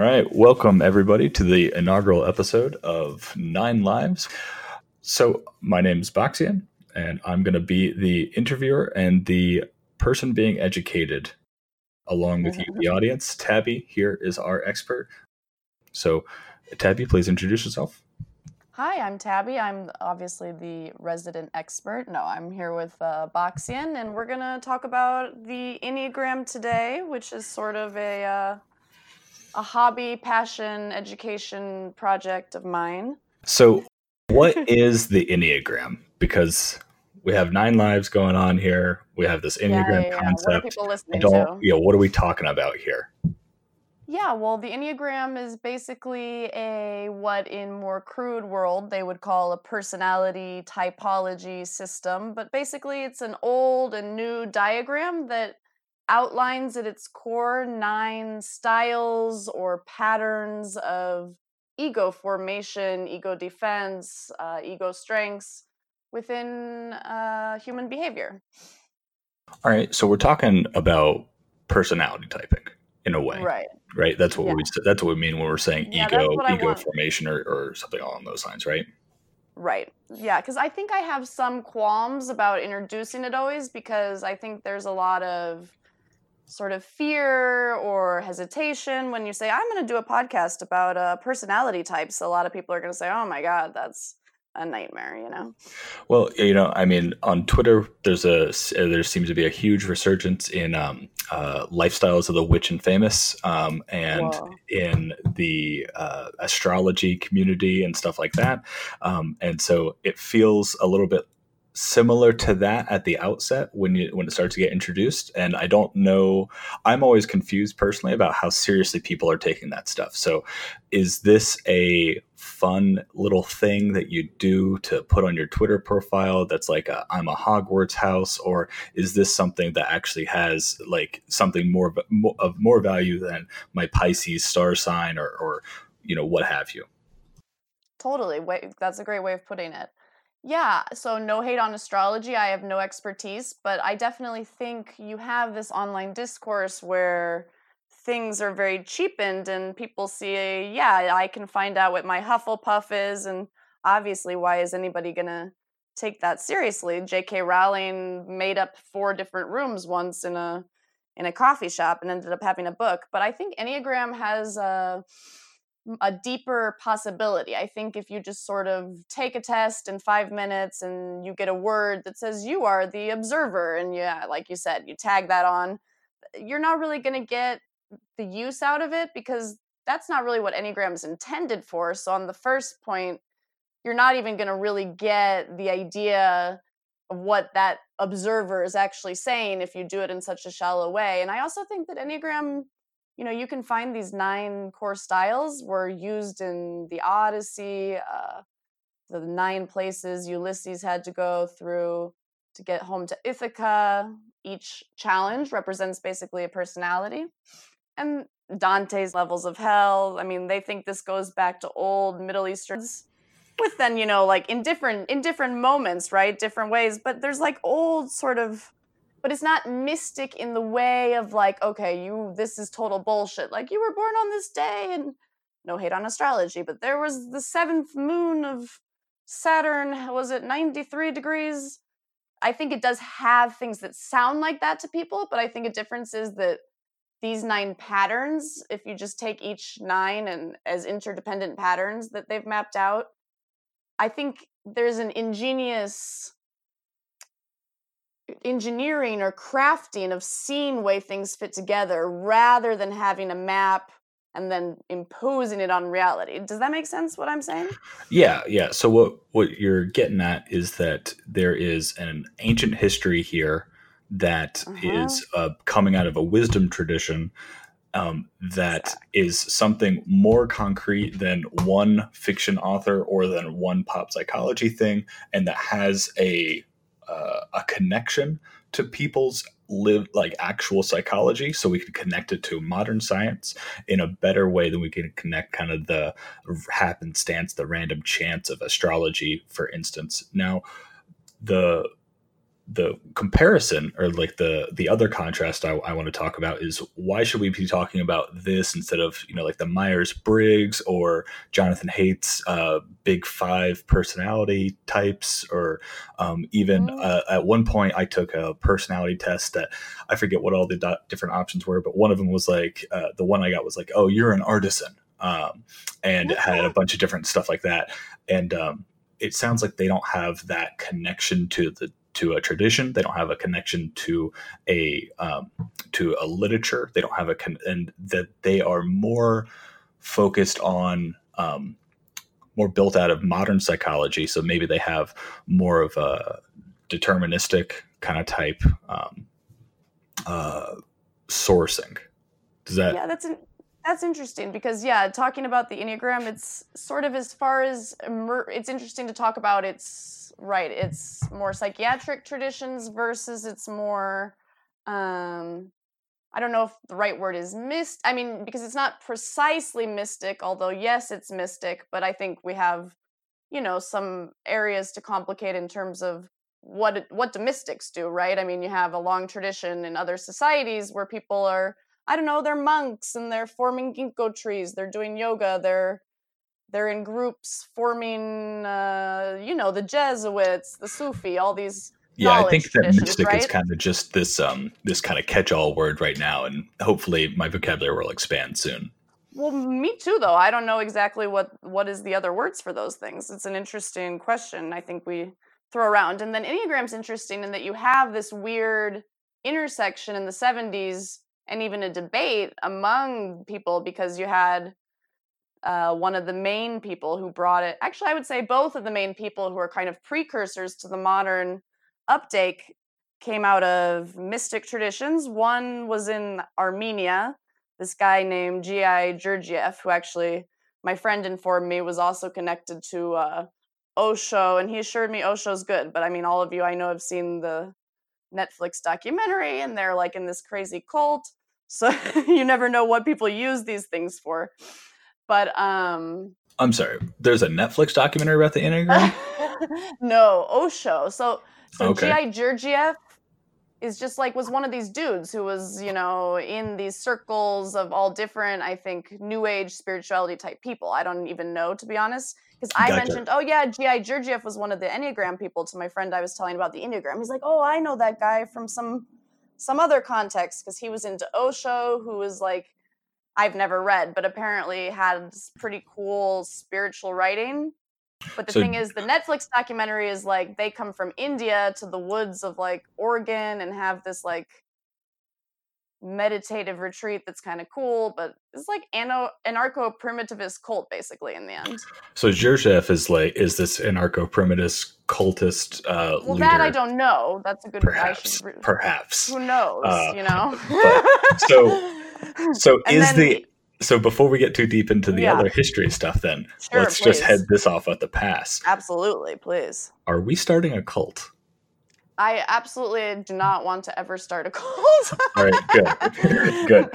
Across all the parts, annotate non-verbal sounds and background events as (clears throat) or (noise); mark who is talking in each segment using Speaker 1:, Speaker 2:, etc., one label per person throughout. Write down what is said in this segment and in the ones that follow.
Speaker 1: right, welcome everybody to the inaugural episode of Nine Lives. So, my name is Boxian, and I'm going to be the interviewer and the person being educated along with you, the (laughs) audience. Tabby here is our expert. So, Tabby, please introduce yourself.
Speaker 2: Hi, I'm Tabby. I'm obviously the resident expert. No, I'm here with uh, Boxian, and we're going to talk about the Enneagram today, which is sort of a, uh, a hobby, passion, education project of mine.
Speaker 1: So, what is the Enneagram? Because we have nine lives going on here. We have this Enneagram
Speaker 2: yeah, yeah.
Speaker 1: concept.
Speaker 2: What people listening to?
Speaker 1: you know, what are we talking about here?
Speaker 2: Yeah, well, the Enneagram is basically a what in more crude world they would call a personality typology system, but basically it's an old and new diagram that outlines at its core nine styles or patterns of ego formation, ego defense, uh, ego strengths within uh, human behavior.
Speaker 1: All right, so we're talking about personality typing in a way,
Speaker 2: Right.
Speaker 1: right? That's what
Speaker 2: Yeah.
Speaker 1: we that's what we mean when we're saying
Speaker 2: Yeah,
Speaker 1: ego
Speaker 2: that's what I
Speaker 1: ego formation or, or something along those lines, right?
Speaker 2: Right. Yeah, because I think I have some qualms about introducing it always because I think there's a lot of sort of fear or hesitation when you say, I'm going to do a podcast about uh, personality types. A lot of people are going to say, oh my God, that's a nightmare, you know?
Speaker 1: Well, you know, I mean, on Twitter, there's a uh, there seems to be a huge resurgence in um, uh, lifestyles of the witch and famous, um, and
Speaker 2: Whoa.
Speaker 1: in the uh, astrology community and stuff like that. Um, and so it feels a little bit similar to that at the outset when you when it starts to get introduced. And I don't know. I'm always confused personally about how seriously people are taking that stuff. So, is this a fun little thing that you do to put on your Twitter profile that's like a I'm a Hogwarts house or is this something that actually has like something more of, more value than my Pisces star sign or or you know what have you
Speaker 2: Totally. That's a great way of putting it. Yeah, so no hate on astrology. I have no expertise, but I definitely think you have this online discourse where things are very cheapened and people see, yeah, I can find out what my Hufflepuff is and obviously why is anybody going to take that seriously? J.K. Rowling made up four different rooms once in a in a coffee shop and ended up having a book, but I think Enneagram has a a deeper possibility. I think if you just sort of take a test in five minutes and you get a word that says you are the observer, and yeah, like you said, you tag that on, you're not really going to get the use out of it because that's not really what Enneagram is intended for. So, on the first point, you're not even going to really get the idea of what that observer is actually saying if you do it in such a shallow way. And I also think that Enneagram you know you can find these nine core styles were used in the odyssey uh, the nine places ulysses had to go through to get home to ithaca. Each challenge represents basically a personality and dante's levels of hell. I mean they think this goes back to old middle easterns with then you know like in different in different moments right different ways but there's like old sort of but it's not mystic in the way of like okay you this is total bullshit. Like you were born on this day and no hate on astrology but there was the seventh moon of saturn was it 93 degrees? I think it does have things that sound like that to people but i think a difference is that these nine patterns if you just take each nine and as interdependent patterns that they've mapped out i think there's an ingenious engineering or crafting of seeing way things fit together rather than having a map and then imposing it on reality. Does that make sense what I'm saying?
Speaker 1: Yeah, yeah. So what what you're getting at is that there is an ancient history here that is
Speaker 2: Uh-huh.
Speaker 1: uh, coming out of a wisdom tradition um, that is something more concrete than one fiction author or than one pop psychology thing, and that has a uh, a connection to people's live like actual psychology so we can connect it to modern science in a better way than we can connect kind of the happenstance the random chance of astrology for instance. Now the the comparison or like the the other contrast I, I want to talk about is why should we be talking about this instead of you know like the Myers Briggs or Jonathan Haidt's uh, Big Five personality types or um, even mm-hmm. uh, at one point I took a personality test that I forget what all the do- different options were, but one of them was like uh, the one I got was like oh you're an artisan um, and it had a bunch of different stuff like that and um, it sounds like they don't have that connection to the to a tradition. They don't have a connection to a um, to a literature. They don't have a con- and that they are more focused on um, more built out of modern psychology. So maybe they have more of a deterministic kind of type um, uh, sourcing. Does that?
Speaker 2: Yeah, that's an that's interesting because yeah, talking about the enneagram, it's sort of as far as it's interesting to talk about its right it's more psychiatric traditions versus it's more um i don't know if the right word is mist i mean because it's not precisely mystic although yes it's mystic but i think we have you know some areas to complicate in terms of what what do mystics do right? I mean you have a long tradition in other societies where people are i don't know they're monks and they're forming ginkgo trees they're doing yoga they're they're in groups forming uh, you know the jesuits the sufi all these
Speaker 1: yeah i think that mystic right? is kind of just this um this kind of catch-all word right now and hopefully my vocabulary will expand soon.
Speaker 2: Well me too though. I don't know exactly what what is the other words for those things. It's an interesting question i think we throw around. And then enneagram's interesting in that you have this weird intersection in the 70s and even a debate among people because you had uh, one of the main people who brought it. Actually, I would say both of the main people who are kind of precursors to the modern uptake came out of mystic traditions. One was in Armenia, this guy named G.I. Gurdjieff, who actually, my friend informed me, was also connected to uh, Osho, and he assured me Osho's good. But I mean, all of you I know have seen the Netflix documentary, and they're like in this crazy cult. So (laughs) you never know what people use these things for. But um
Speaker 1: I'm sorry. There's a Netflix documentary about the Enneagram? (laughs)
Speaker 2: no, Osho. So so okay. G.I. Gurdjieff is just like was one of these dudes who was, you know, in these circles of all different, I think, new age spirituality type people. I don't even know to be honest. Because I gotcha. mentioned, oh yeah, G.I. Gurdjieff was one of the Enneagram people to my friend I was telling about the Enneagram. He's like, oh, I know that guy from some some other context because he was into Osho, who was like I've never read, but apparently has pretty cool spiritual writing. But the so, thing is, the Netflix documentary is like they come from India to the woods of like Oregon and have this like meditative retreat that's kind of cool, but it's like anarcho primitivist cult basically in the end.
Speaker 1: So Gurdjieff is like is this anarcho primitivist cultist uh
Speaker 2: Well
Speaker 1: leader?
Speaker 2: that I don't know. That's a good
Speaker 1: perhaps should, perhaps.
Speaker 2: Who knows, uh, you know.
Speaker 1: so (laughs) (laughs) so is then, the so before we get too deep into the yeah. other history stuff then sure, let's please. just head this off at the pass
Speaker 2: absolutely please
Speaker 1: are we starting a cult
Speaker 2: i absolutely do not want to ever start a (laughs) cult
Speaker 1: all right good (laughs) good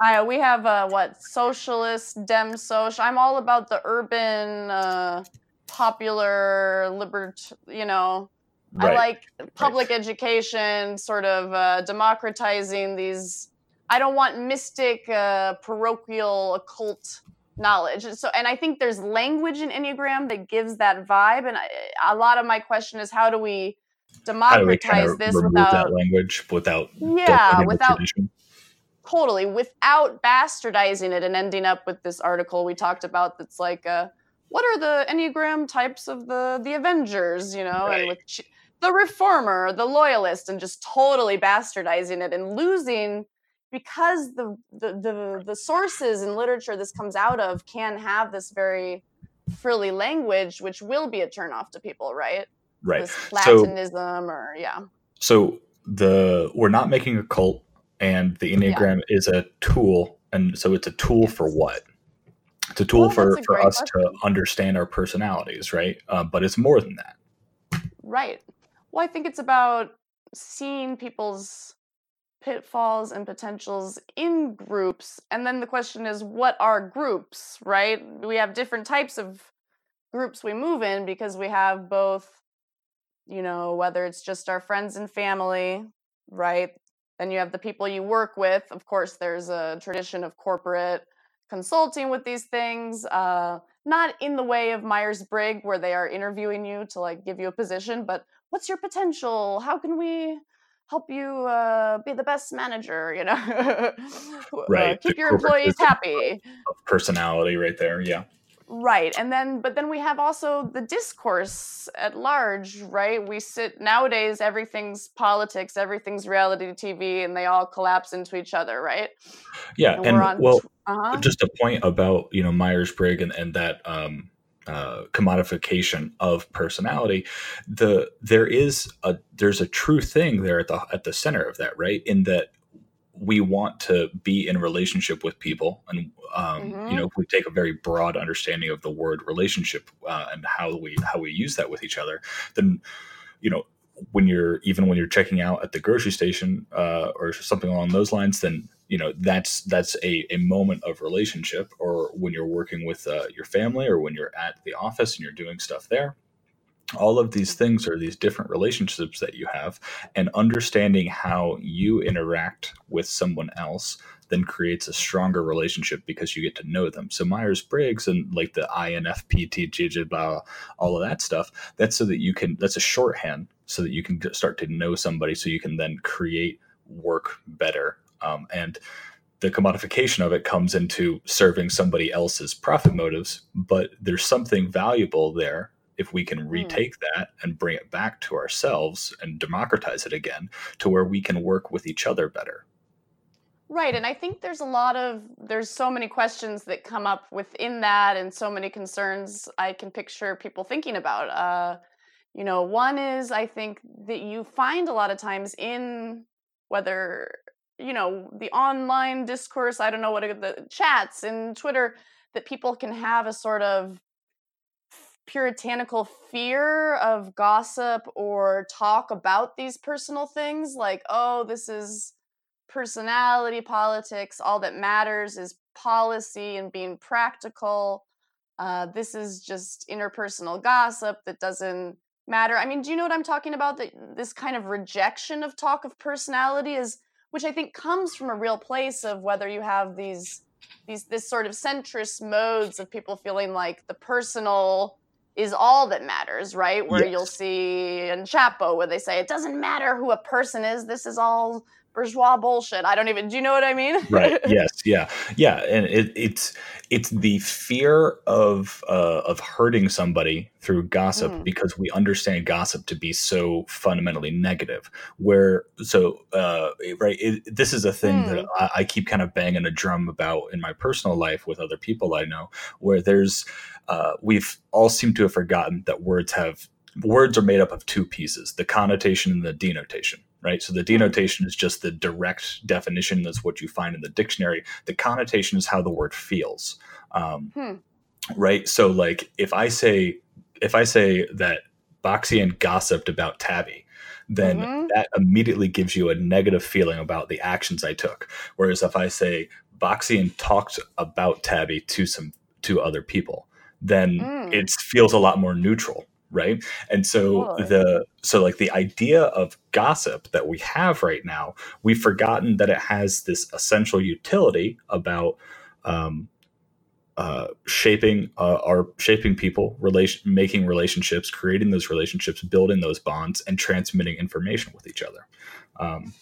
Speaker 2: I, we have uh, what socialist dem social i'm all about the urban uh, popular libert you know right. i like public right. education sort of uh, democratizing these I don't want mystic, uh, parochial, occult knowledge. And so, and I think there's language in Enneagram that gives that vibe. And I, a lot of my question is, how do we democratize
Speaker 1: do we
Speaker 2: this without
Speaker 1: that language, without
Speaker 2: yeah, without totally without bastardizing it and ending up with this article we talked about that's like, uh, what are the Enneagram types of the the Avengers? You know, right. and with the reformer, the loyalist, and just totally bastardizing it and losing because the, the the the, sources and literature this comes out of can have this very frilly language, which will be a turnoff to people, right?
Speaker 1: Right.
Speaker 2: This Platonism so, or yeah.
Speaker 1: So the we're not making a cult, and the Enneagram yeah. is a tool, and so it's a tool yes. for what? It's a tool well, for, for us question. to understand our personalities, right? Uh, but it's more than that.
Speaker 2: Right. Well, I think it's about seeing people's pitfalls and potentials in groups. And then the question is, what are groups, right? We have different types of groups we move in because we have both you know, whether it's just our friends and family, right? Then you have the people you work with. Of course, there's a tradition of corporate consulting with these things. Uh, not in the way of Myers Briggs, where they are interviewing you to like give you a position, but what's your potential? How can we help you uh, be the best manager? You know, (laughs) uh,
Speaker 1: right.
Speaker 2: Uh, keep the your employees happy.
Speaker 1: Personality, right there. Yeah.
Speaker 2: Right. And then, but then we have also the discourse at large, right? We sit nowadays, everything's politics, everything's reality TV, and they all collapse into each other, right?
Speaker 1: Yeah. And, and on, well, uh-huh. just a point about, you know, Myers Briggs and, and that, um, uh, commodification of personality the there is a there's a true thing there at the at the center of that right in that we want to be in relationship with people and um, mm-hmm. you know if we take a very broad understanding of the word relationship uh, and how we how we use that with each other then you know when you're even when you're checking out at the grocery station uh, or something along those lines then you know that's that's a, a moment of relationship or when you're working with uh, your family or when you're at the office and you're doing stuff there. All of these things are these different relationships that you have and understanding how you interact with someone else then creates a stronger relationship because you get to know them. So myers-briggs and like the infpt blah all of that stuff that's so that you can that's a shorthand so that you can start to know somebody so you can then create work better um, and the commodification of it comes into serving somebody else's profit motives but there's something valuable there if we can hmm. retake mm. that and bring it back to ourselves and democratize it again to where we can work with each other better
Speaker 2: right and i think there's a lot of there's so many questions that come up within that and so many concerns i can picture people thinking about uh, you know one is i think that you find a lot of times in whether you know the online discourse i don't know what the chats and twitter that people can have a sort of puritanical fear of gossip or talk about these personal things like oh this is personality politics. All that matters is policy and being practical. Uh, this is just interpersonal gossip that doesn't matter. I mean do you know what i'm talking about? That this kind of rejection of talk of personality is which i think comes from a real place of whether you have these these this sort of centrist modes of people feeling like the personal is all that matters, right? Where yes. you'll see in Chapo where they say it doesn't matter who a person is. This is all bourgeois bullshit. I don't even. Do you know what I mean?
Speaker 1: right. (laughs) Yes. Yeah. Yeah. And it, it's it's the fear of uh, of hurting somebody through gossip mm. because we understand gossip to be so fundamentally negative. Where so uh, right, it, this is a thing mm. that I, I keep kind of banging a drum about in my personal life with other people I know, where there's uh, we've all seem to have forgotten that words have words are made up of two pieces the connotation and the denotation right so the denotation is just the direct definition that's what you find in the dictionary the connotation is how the word feels um, hmm. right so like if i say if i say that boxian gossiped about tabby then mm-hmm. that immediately gives you a negative feeling about the actions i took whereas if i say boxian talked about tabby to some to other people then mm. it feels a lot more neutral right? And so the so like the idea of gossip that we have right now we've forgotten that it has this essential utility about um, uh, shaping uh, our shaping people relation making relationships creating those relationships building those bonds and transmitting information with each other. Um,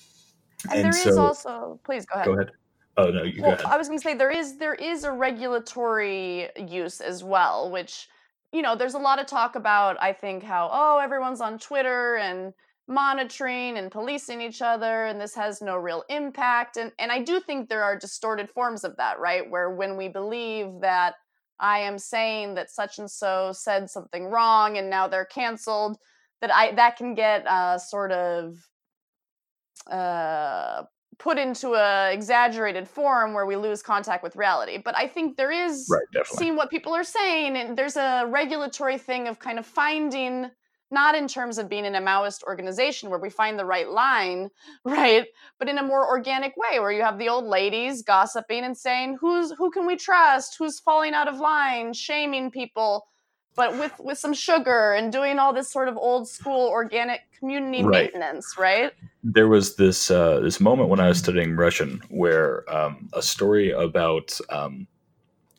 Speaker 2: and, and there so, is also please go ahead
Speaker 1: go ahead. Oh no, you well,
Speaker 2: I was going to say there is there is a regulatory use as well, which you know there's a lot of talk about. I think how oh everyone's on Twitter and monitoring and policing each other, and this has no real impact. And and I do think there are distorted forms of that, right? Where when we believe that I am saying that such and so said something wrong and now they're canceled, that I that can get uh, sort of uh, put into a exaggerated form where we lose contact with reality. But i think there is
Speaker 1: right,
Speaker 2: seeing what people are saying and there's a regulatory thing of kind of finding not in terms of being in a maoist organization where we find the right line (laughs) right but in a more organic way where you have the old ladies gossiping and saying who's who can we trust? Who's falling out of line? Shaming people but with with some sugar and doing all this sort of old school organic community right. maintenance, right?
Speaker 1: There was this uh, this moment when I was studying Russian where um, a story about um,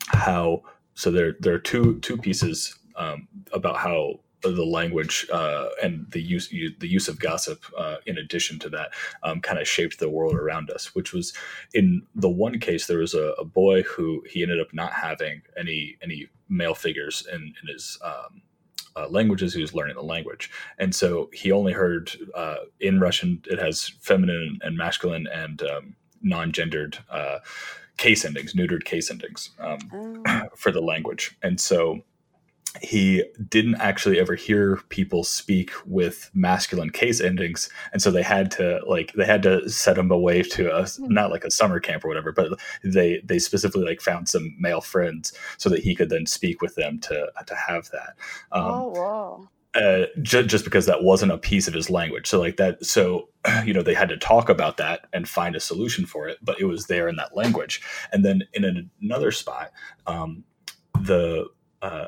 Speaker 1: how so there there are two two pieces um, about how the language uh, and the use the use of gossip uh, in addition to that um, kind of shaped the world around us which was in the one case there was a, a, boy who he ended up not having any any male figures in, in his um, uh, languages he was learning the language and so he only heard uh, in russian it has feminine and masculine and um, non-gendered uh, case endings neutered case endings um, oh. (clears throat) for the language and so he didn't actually ever hear people speak with masculine case endings and so they had to like they had to set him away to a hmm. not like a summer camp or whatever but they they specifically like found some male friends so that he could then speak with them to to have that
Speaker 2: um, oh wow
Speaker 1: uh, just, just because that wasn't a piece of his language. So like that, so (clears throat) you know they had to talk about that and find a solution for it, but it was there in that language. And then in an, another spot, um, the uh,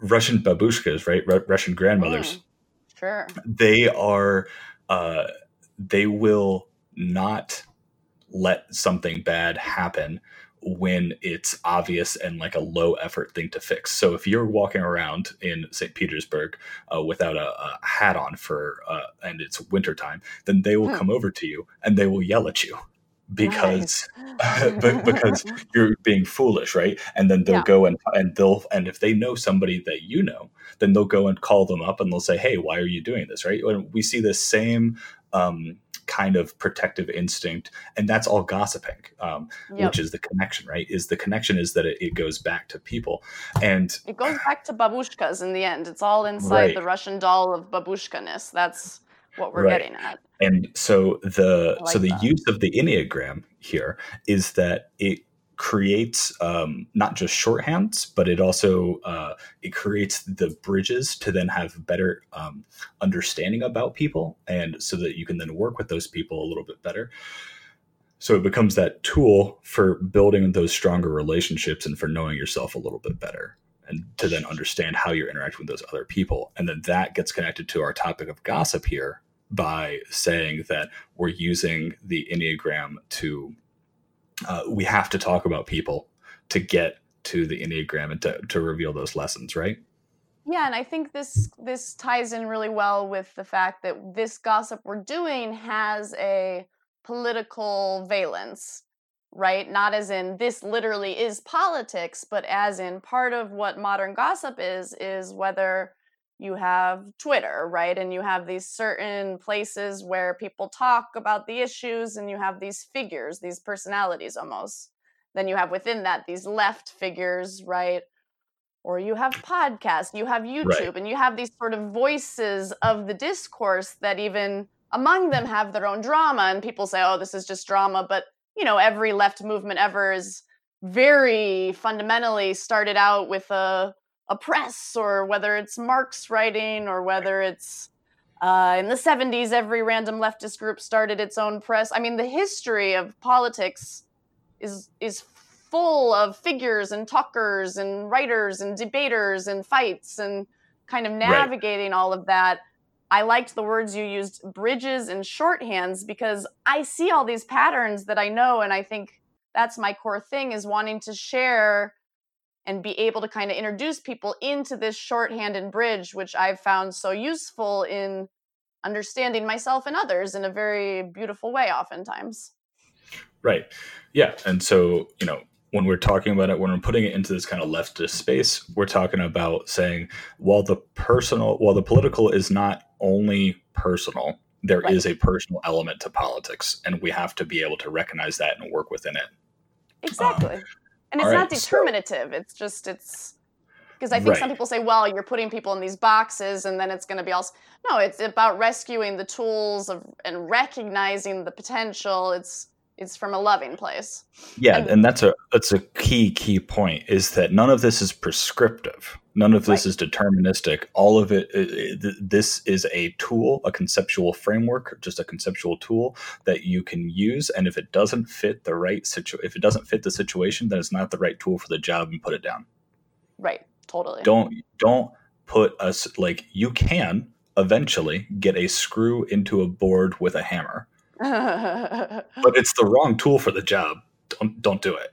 Speaker 1: Russian babushkas, right? R- Russian grandmothers. Mm,
Speaker 2: sure.
Speaker 1: They are, uh, they will not let something bad happen when it's obvious and like a low effort thing to fix. So if you're walking around in St. Petersburg uh, without a, a, hat on for uh, and it's wintertime, then they will hmm. come over to you and they will yell at you because nice. (laughs) because (laughs) you're being foolish right and then they'll yeah. go and and they'll and if they know somebody that you know then they'll go and call them up and they'll say hey why are you doing this right and we see the same um, kind of protective instinct and that's all gossiping um, yep. which is the connection right is the connection is that it, it, goes back to people and
Speaker 2: it goes back to babushkas in the end it's all inside right. the russian doll of babushkaness that's what we're right. getting at.
Speaker 1: And so the like so the that. use of the enneagram here is that it creates um, not just shorthands, but it also uh, it creates the bridges to then have better um, understanding about people, and so that you can then work with those people a little bit better. So it becomes that tool for building those stronger relationships and for knowing yourself a little bit better and to then understand how you're interacting with those other people. And then that gets connected to our topic of gossip here, by saying that we're using the Enneagram to, uh, we have to talk about people to get to the Enneagram and to, to reveal those lessons, right?
Speaker 2: Yeah, and I think this this ties in really well with the fact that this gossip we're doing has a political valence, right? Not as in this literally is politics, but as in part of what modern gossip is is whether you have Twitter, right? And you have these certain places where people talk about the issues, and you have these figures, these personalities almost. Then you have within that these left figures, right? Or you have podcasts, you have YouTube, right. and you have these sort of voices of the discourse that even among them have their own drama. And people say, oh, this is just drama. But, you know, every left movement ever is very fundamentally started out with a a press or whether it's Marx writing or whether it's uh, in the 70s, every random leftist group started its own press. I mean, the history of politics is is full of figures and talkers and writers and debaters and fights and kind of navigating right. all of that. I liked the words you used, bridges and shorthands, because I see all these patterns that I know, and I think that's my core thing is wanting to share and be able to kind of introduce people into this shorthand and bridge, which I've found so useful in understanding myself and others in a very beautiful way, oftentimes.
Speaker 1: Right. Yeah. And so, you know, when we're talking about it, when we're putting it into this kind of leftist space, we're talking about saying, while the personal, while the political is not only personal, there right. is a personal element to politics, and we have to be able to recognize that and work within it.
Speaker 2: Exactly. Um, and it's not determinative. So, it's just it's because I think right. some people say, well, you're putting people in these boxes and then it's going to be all. No, it's about rescuing the tools of and recognizing the potential. It's it's from a loving place.
Speaker 1: Yeah, and, and, that's a that's a key key point is that none of this is prescriptive. None of this right. is deterministic. All of it, it, it, this is a tool, a conceptual framework, just a conceptual tool that you can use. And if it doesn't fit the right situ, if it doesn't fit the situation, then it's not the right tool for the job, and put it down.
Speaker 2: Right. Totally.
Speaker 1: Don't don't put us like you can eventually get a screw into a board with a hammer. (laughs) but it's the wrong tool for the job. Don't don't do it.